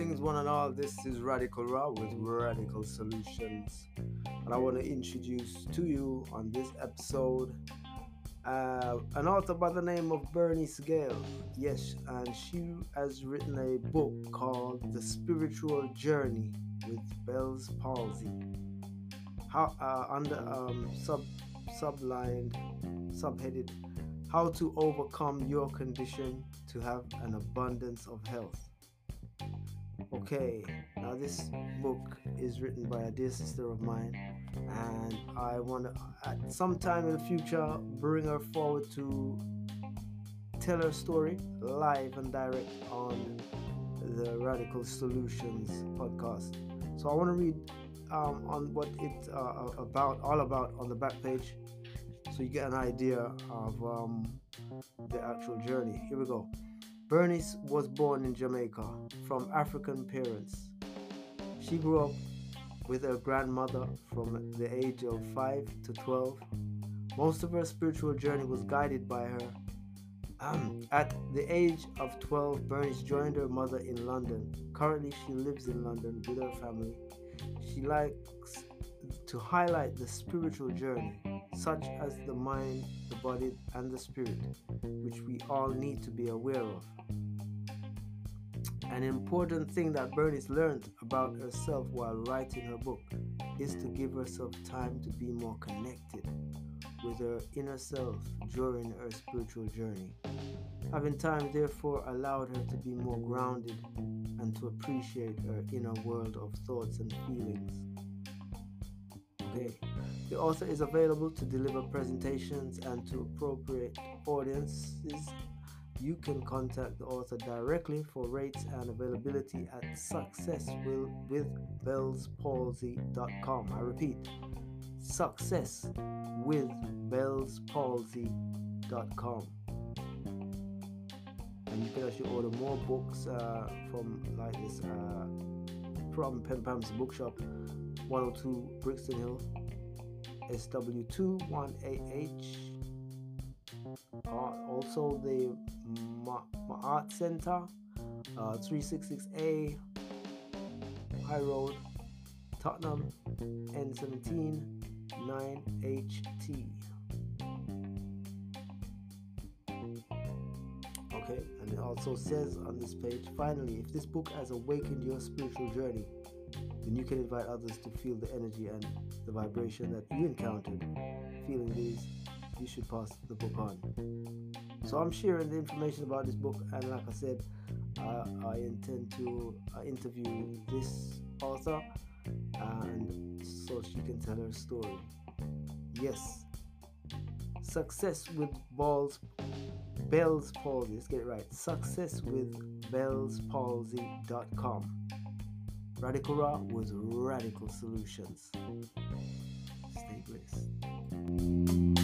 all. This is Radical Raw with Radical Solutions. And I want to introduce to you on this episode uh, an author by the name of Bernice Gale. Yes, and she has written a book called The Spiritual Journey with Bell's Palsy. How, uh, under um, sub sublined, subheaded, How to Overcome Your Condition to Have an Abundance of Health. Okay, now this book is written by a dear sister of mine, and I want to, at some time in the future, bring her forward to tell her story live and direct on the Radical Solutions podcast. So I want to read um, on what it's uh, about, all about on the back page, so you get an idea of um, the actual journey. Here we go. Bernice was born in Jamaica from African parents. She grew up with her grandmother from the age of 5 to 12. Most of her spiritual journey was guided by her. Um, at the age of 12, Bernice joined her mother in London. Currently, she lives in London with her family. She likes to highlight the spiritual journey, such as the mind, the body, and the spirit, which we all need to be aware of. An important thing that Bernice learned about herself while writing her book is to give herself time to be more connected with her inner self during her spiritual journey. Having time, therefore, allowed her to be more grounded and to appreciate her inner world of thoughts and feelings. Okay. The author is available to deliver presentations and to appropriate audiences. You can contact the author directly for rates and availability at successwithbellspalsy.com. I repeat, successwithbellspalsy.com. And you can actually order more books uh, from like this uh, from Pen Pam's Bookshop 102 Brixton Hill, SW21AH. Uh, also, the Ma- Center, uh, 366A, High Road, Tottenham, N17 9HT. Okay, and it also says on this page finally, if this book has awakened your spiritual journey, then you can invite others to feel the energy and the vibration that you encountered. Feeling these, you should pass the book on. So I'm sharing the information about this book, and like I said, uh, I intend to uh, interview this author, and so she can tell her story. Yes, success with balls, Bell's palsy. Let's get it right. Success with bell's bellspalsy.com. Radical Raw with radical solutions. Stay blessed.